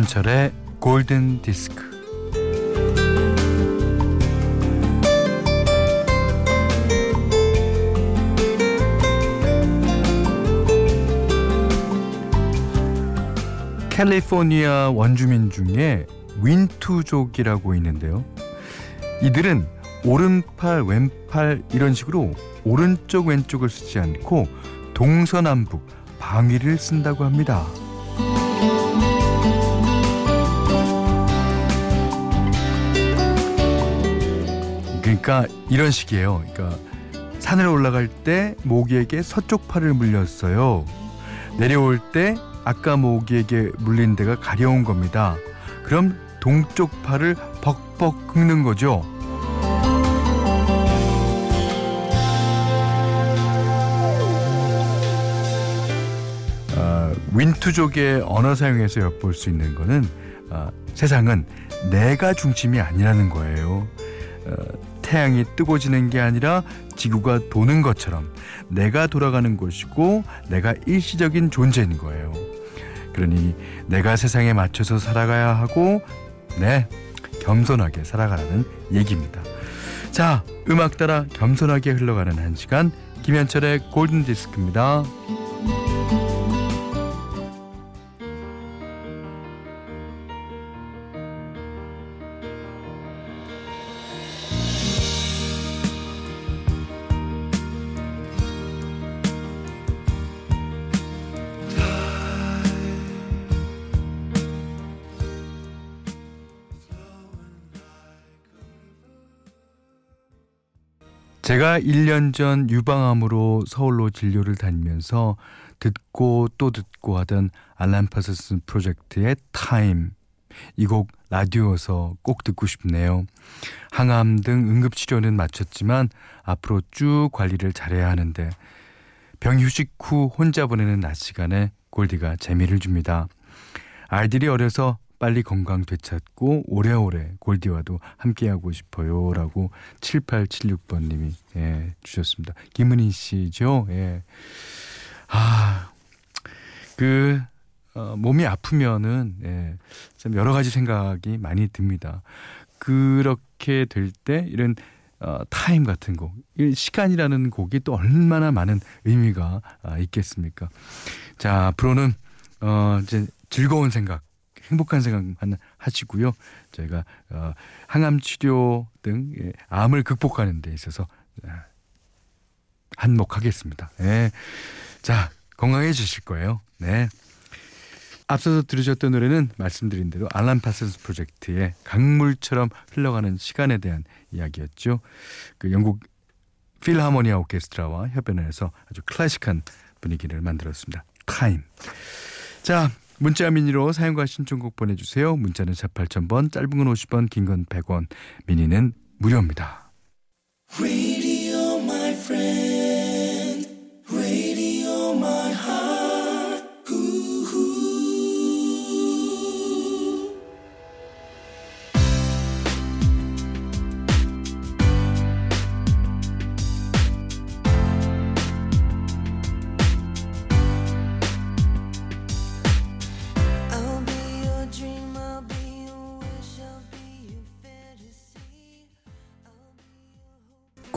김현철의 골든 디스크. 캘리포니아 원주민 중에 윈투족이라고 있는데요. 이들은 오른팔, 왼팔 이런 식으로 오른쪽 왼쪽을 쓰지 않고 동서남북 방위를 쓴다고 합니다. 그러니까 이런 식이에요. 그러니까 산을 올라갈 때 모기에게 서쪽 팔을 물렸어요. 내려올 때 아까 모기에게 물린 데가 가려운 겁니다. 그럼 동쪽 팔을 벅벅 긁는 거죠. 어, 윈투족의 언어 사용에서 엿볼 수 있는 거는 어, 세상은 내가 중심이 아니라는 거예요. 어, 태양이 뜨고 지는 게 아니라 지구가 도는 것처럼 내가 돌아가는 것이고 내가 일시적인 존재인 거예요. 그러니 내가 세상에 맞춰서 살아가야 하고 네 겸손하게 살아가라는 얘기입니다. 자 음악 따라 겸손하게 흘러가는 한 시간 김현철의 골든 디스크입니다. 제가 1년 전 유방암으로 서울로 진료를 다니면서 듣고 또 듣고 하던 알란 파슨스 프로젝트의 Time 이 곡 라디오에서 꼭 듣고 싶네요. 항암 등 응급 치료는 마쳤지만 앞으로 쭉 관리를 잘해야 하는데 병 휴직 후 혼자 보내는 낮 시간에 골디가 재미를 줍니다. 아이들이 어려서 빨리 건강 되찾고 오래오래 골디와도 함께하고 싶어요. 라고 7876번님이 예, 주셨습니다. 김은희 씨죠? 예. 아, 그, 어, 몸이 아프면은, 예, 참 여러 가지 생각이 많이 듭니다. 그렇게 될 때 이런 어, 타임 같은 곡, 시간이라는 곡이 또 얼마나 많은 의미가 아, 있겠습니까? 자, 앞으로는 어, 이제 즐거운 생각, 행복한 생각만 하시고요. 저희가 어, 항암 치료 등 예, 암을 극복하는 데 있어서 아, 한몫하겠습니다. 예. 자, 건강해지실 거예요. 네. 앞서서 들으셨던 노래는 말씀드린 대로 알란 파슨스 프로젝트의 강물처럼 흘러가는 시간에 대한 이야기였죠. 그 영국 필하모니아 오케스트라와 협연을 해서 아주 클래식한 분위기를 만들었습니다. Time. 자, 문자 미니로 사용과 신청곡 보내주세요. 문자는 4 8000번, 짧은 건 50원, 긴 건 100원, 미니는 무료입니다.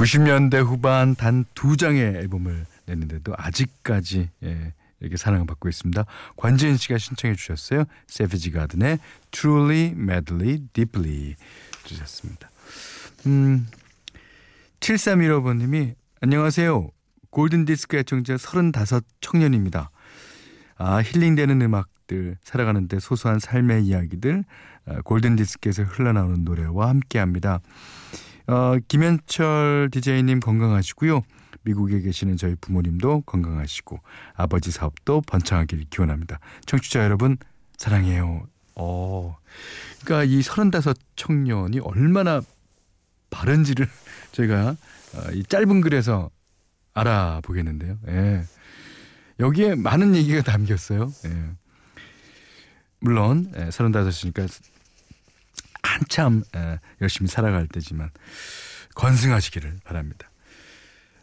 90년대 후반 단 두 장의 앨범을 냈는데도 아직까지 예, 이렇게 사랑을 받고 있습니다. 관지은 씨가 신청해 주셨어요. 세비지 가든의 Truly, Madly, Deeply 주셨습니다. 음, 7315번님이 안녕하세요. 골든디스크 애청자 35 청년입니다. 아, 힐링되는 음악들, 살아가는데 소소한 삶의 이야기들, 아, 골든디스크에서 흘러나오는 노래와 함께합니다. 어, 김현철 DJ님 건강하시고요. 미국에 계시는 저희 부모님도 건강하시고 아버지 사업도 번창하길 기원합니다. 청취자 여러분 사랑해요. 어, 그러니까 이 서른다섯 청년이 얼마나 바른지를 저희가 어, 이 짧은 글에서 알아보겠는데요. 예. 여기에 많은 얘기가 담겼어요. 예. 물론 예, 서른다섯이니까 한참 에, 열심히 살아갈 때지만 건승하시기를 바랍니다.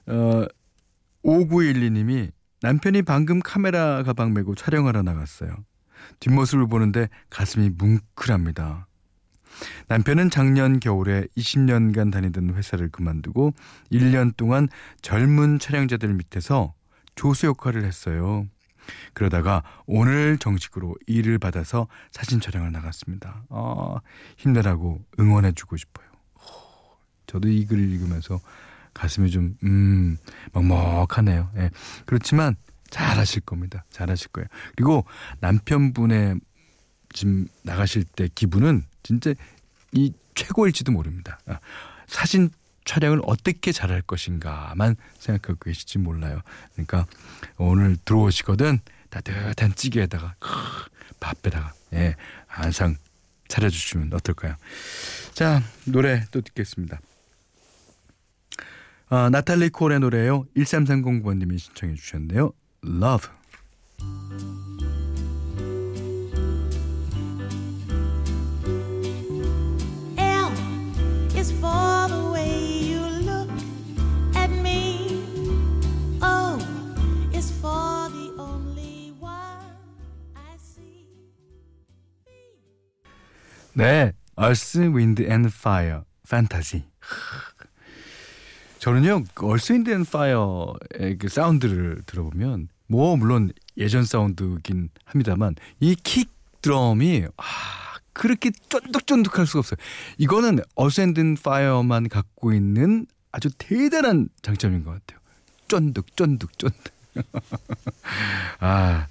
어, 5912님이 남편이 방금 카메라 가방 메고 촬영하러 나갔어요. 뒷모습을 보는데 가슴이 뭉클합니다. 남편은 작년 겨울에 20년간 다니던 회사를 그만두고 1년 동안 젊은 촬영자들 밑에서 조수 역할을 했어요. 그러다가 오늘 정식으로 일을 받아서 사진 촬영을 나갔습니다. 아, 힘내라고 응원해주고 싶어요. 저도 이 글을 읽으면서 가슴이 좀, 음, 먹먹하네요. 예. 그렇지만 잘하실 겁니다. 잘하실 거예요. 그리고 남편분의 지금 나가실 때 기분은 진짜 이 최고일지도 모릅니다. 아, 사진 촬영을 어떻게 잘할 것인가만 생각하고 계실지 몰라요. 그러니까 오늘 들어오시거든 따뜻한 찌개에다가 크, 밥에다가 예, 한상 차려주시면 어떨까요? 자 노래 또 듣겠습니다. 아, 나탈리 콜의 노래요. 1330번님이 신청해 주셨는데요. Love. 네, Earth, Wind and Fire, Fantasy. 저는요, 그 Earth, Wind and Fire의 그 사운드를 들어보면, 뭐 물론 예전 사운드긴 합니다만, 이 킥 드럼이 아 그렇게 쫀득쫀득할 수가 없어요. 이거는 Earth, Wind and Fire만 갖고 있는 아주 대단한 장점인 것 같아요. 쫀득, 쫀득, 쫀득. 아.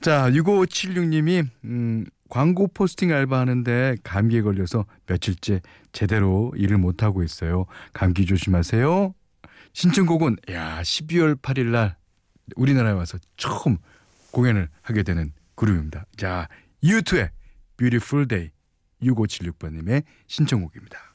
자, 6576님이, 음, 광고 포스팅 알바하는데 감기에 걸려서 며칠째 제대로 일을 못하고 있어요. 감기 조심하세요. 신청곡은, 야, 12월 8일 날 우리나라에 와서 처음 공연을 하게 되는 그룹입니다. 자, U2의 Beautiful Day 6576번님의 신청곡입니다.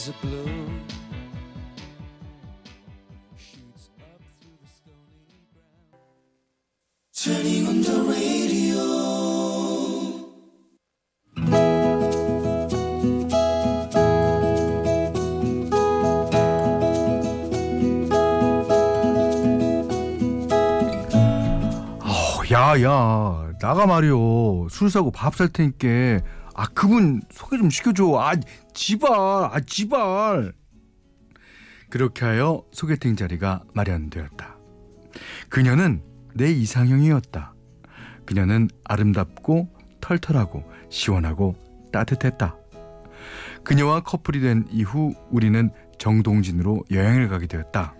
Is a balloon. Shoots up through the stony ground. Turning on the radio. 어, 야, 야, 나가 말이오. 술 사고 밥 살 테니까. 아, 그분 소개 좀 시켜줘. 아, 지발, 아, 지발. 그렇게 하여 소개팅 자리가 마련되었다. 그녀는 내 이상형이었다. 그녀는 아름답고 털털하고 시원하고 따뜻했다. 그녀와 커플이 된 이후 우리는 정동진으로 여행을 가게 되었다.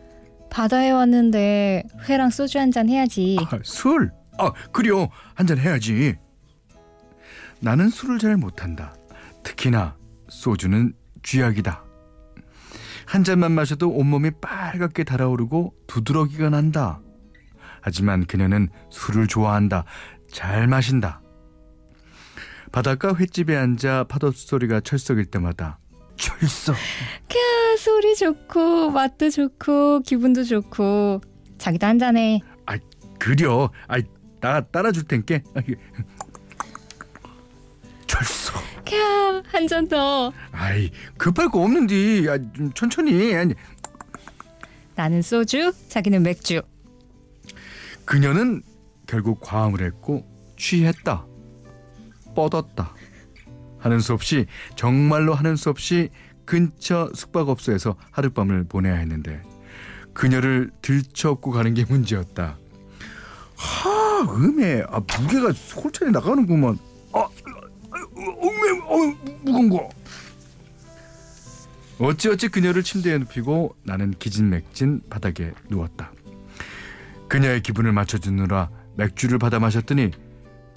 바다에 왔는데 회랑 소주 한 잔 해야지. 아, 술? 아, 그래요. 한 잔 해야지. 나는 술을 잘 못한다. 특히나 소주는 쥐약이다. 한 잔만 마셔도 온몸이 빨갛게 달아오르고 두드러기가 난다. 하지만 그녀는 술을 좋아한다. 잘 마신다. 바닷가 횟집에 앉아 파도 소리가 철썩일 때마다 철썩. 캬, 소리 좋고 맛도 좋고 기분도 좋고 자기도 한 잔해. 그려. 아이, 나 따라줄 텐께. 철썩. 캬, 한 잔 더. 아이, 급할 거 없는디. 아, 좀 천천히. 아니, 나는 소주, 자기는 맥주. 그녀는 결국 과음을 했고 취했다. 뻗었다. 하는 수 없이 정말로 하는 수 없이 근처 숙박업소에서 하룻밤을 보내야 했는데 그녀를 들쳐업고 가는 게 문제였다. 하, 음에 아, 무게가 솔찬히 나가는구만. 아, 음에 어, 무거운 거. 어찌어찌 그녀를 침대에 눕히고 나는 기진맥진 바닥에 누웠다. 그녀의 기분을 맞춰주느라 맥주를 받아 마셨더니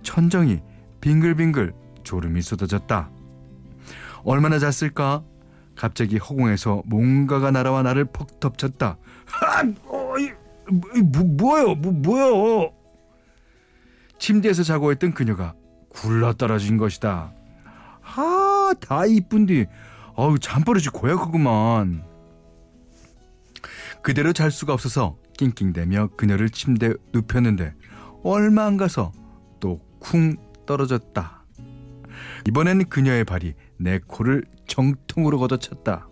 천정이 빙글빙글 졸음이 쏟아졌다. 얼마나 잤을까? 갑자기 허공에서 뭔가가 날아와 나를 퍽 덮쳤다. 아, 어, 이, 이, 뭐, 뭐요? 뭐, 뭐요? 침대에서 자고 있던 그녀가 굴러 떨어진 것이다. 아, 다 이쁜디. 어우, 잠버릇이 고약하구만. 그대로 잘 수가 없어서 낑낑대며 그녀를 침대에 눕혔는데 얼마 안 가서 또 쿵 떨어졌다. 이번엔 그녀의 발이 내 코를 정통으로 걷어찼다.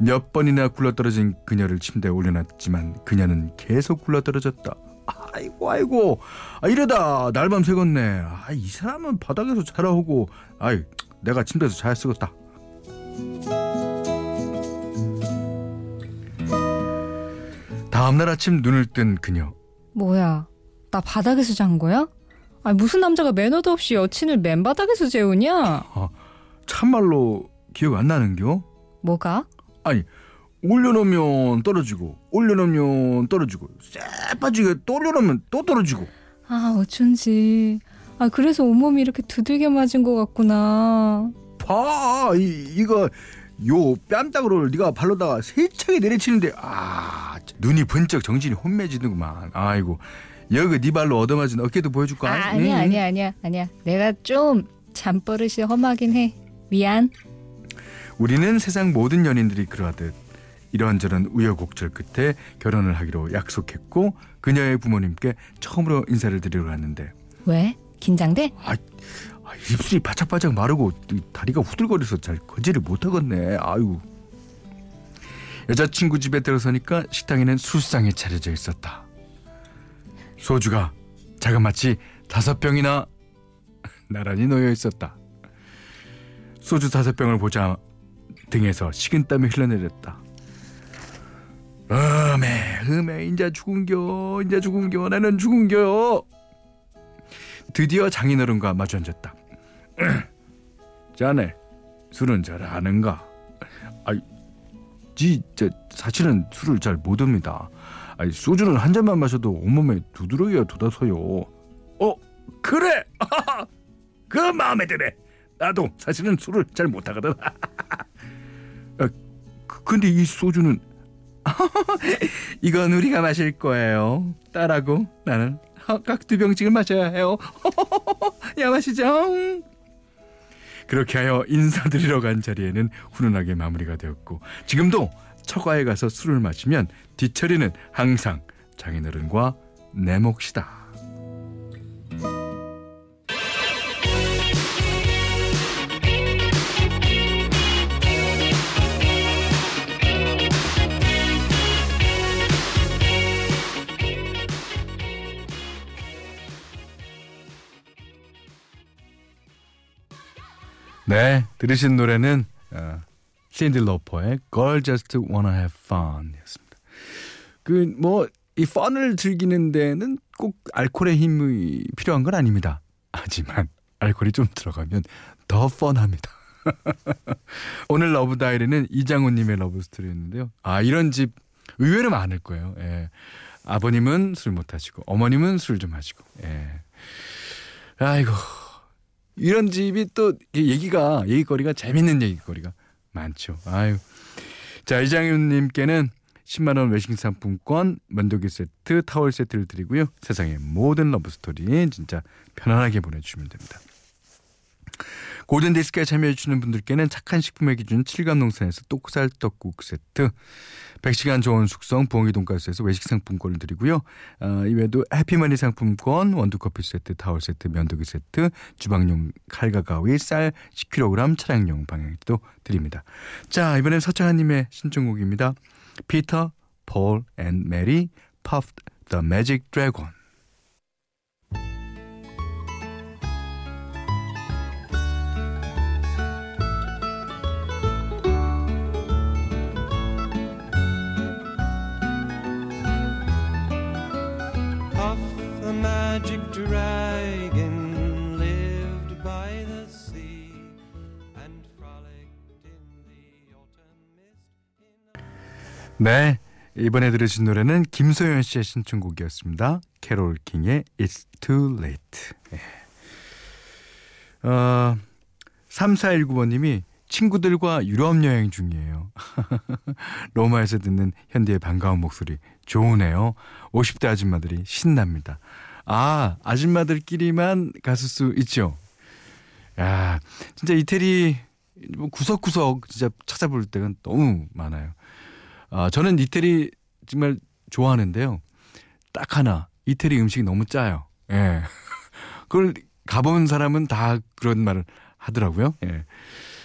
몇 번이나 굴러떨어진 그녀를 침대에 올려놨지만 그녀는 계속 굴러떨어졌다. 아이고 아이고 아, 이러다 날밤 새겠네. 아, 이 사람은 바닥에서 자라오고 아이 내가 침대에서 잘 쓰겠다. 다음날 아침 눈을 뜬 그녀. 뭐야? 나 바닥에서 잔 거야? 아 무슨 남자가 매너도 없이 여친을 맨바닥에서 재우냐? 참말로 기억 안 나는겨? 뭐가? 아니 올려놓으면 떨어지고 올려놓으면 떨어지고 쎄 빠지게 또 올려놓으면 또 떨어지고 아 어쩐지. 아 그래서 온몸이 이렇게 두들겨 맞은 것 같구나. 봐 이, 이거 요 뺨따구를 네가 발로다가 세차게 내리치는데 아 눈이 번쩍 정신이 혼미해지는구만 아이고 여기 네 발로 얻어맞은 어깨도 보여줄까? 아, 아니야 응. 아니야 아니야 아니야. 내가 좀 잠버릇이 험하긴 해. 미안. 우리는 세상 모든 연인들이 그러하듯 이런저런 우여곡절 끝에 결혼을 하기로 약속했고 그녀의 부모님께 처음으로 인사를 드리러 갔는데 왜? 긴장돼? 아, 아, 입술이 바짝바짝 마르고 이 다리가 후들거려서 잘 거지를 못하겠네. 아유. 여자친구 집에 들어서니까 식당에는 술상이 차려져 있었다. 소주가 자그마치 다섯 병이나 나란히 놓여 있었다. 소주 다섯 병을 보자 등에서 식은땀이 흘러내렸다. 음에 음에 인자 죽은겨 인자 죽은겨 나는 죽은겨 드디어 장인어른과 마주 앉았다. 자네 술은 잘 아는가? 아이, 지 저 사실은 술을 잘 못합니다. 아이 소주는 한 잔만 마셔도 온몸에 두드러기가 돋아서요. 어 그래? 그 마음에 드네. 나도 사실은 술을 잘 못하거든. 아, 그- 근데 이 소주는 이건 우리가 마실 거예요. 딸하고 나는 각두 병씩을 마셔야 해요. 야 마시죠. 그렇게 하여 인사드리러 간 자리에는 훈훈하게 마무리가 되었고 지금도 처가에 가서 술을 마시면 뒤처리는 항상 장인어른과 내 몫이다. 네, 들으신 노래는 어, 신디 로퍼의 Girl Just Wanna Have Fun이었습니다. 그 뭐 이 fun을 즐기는 데는 꼭 알코올의 힘이 필요한 건 아닙니다. 하지만 알코올이 좀 들어가면 더 fun합니다. 오늘 love diary는 이장훈님의 love story였는데요. 아 이런 집 의외로 많을 거예요. 예. 아버님은 술 못 하시고 어머님은 술 좀 하시고. 예. 아이고 이런 집이 또 얘기가 얘기거리가 재밌는 얘기거리가 많죠. 아유. 자 이장윤님께는 10만 원 외식 상품권, 면도기 세트, 타월 세트를 드리고요. 세상의 모든 love story 진짜 편안하게 보내주시면 됩니다. 골든 디스크에 참여해주시는 분들께는 착한 식품의 기준 칠갑농산에서 똑살 떡국 세트, 100시간 좋은 숙성 부엉이 돈가스에서 외식 상품권을 드리고요. 어, 이외에도 해피머니 상품권, 원두커피 세트, 타월 세트, 면도기 세트, 주방용 칼과 가위, 쌀 10kg, 차량용 방향제도 드립니다. 자 이번엔 서창한님의 신청곡입니다. 피터, 폴 앤 메리, Puff, The Magic Dragon. 네, 이번에 들으신 노래는 김소연 씨의 신청곡이었습니다. 캐롤 킹의 It's Too Late. 예. 어, 3419번님이 친구들과 유럽 여행 중이에요. 로마에서 듣는 현디의 반가운 목소리 좋으네요. 50대 아줌마들이 신납니다. 아, 아줌마들끼리만 갔을 수 있죠. 야, 진짜 이태리 뭐 구석구석 진짜 찾아볼 때가 너무 많아요. 아, 저는 이태리 정말 좋아하는데요. 딱 하나, 이태리 음식이 너무 짜요. 예. 그걸 가본 사람은 다 그런 말을 하더라고요. 예.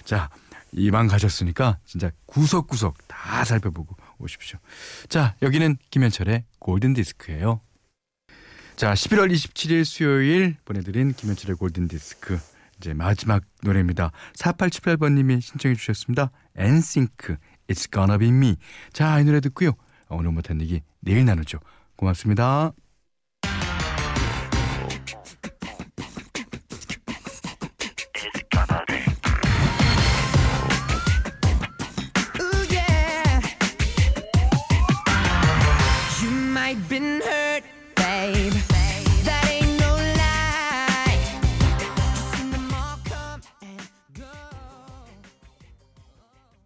자, 이만 가셨으니까 진짜 구석구석 다 살펴보고 오십시오. 자, 여기는 김현철의 골든 디스크예요. 자, 11월 27일 수요일 보내드린 김현철의 골든 디스크 이제 마지막 노래입니다. 4878번님이 신청해 주셨습니다. 엔싱크 It's Gonna Be Me. 자, 이 노래 듣고요. 오늘 못한 얘기 내일 나누죠. 고맙습니다.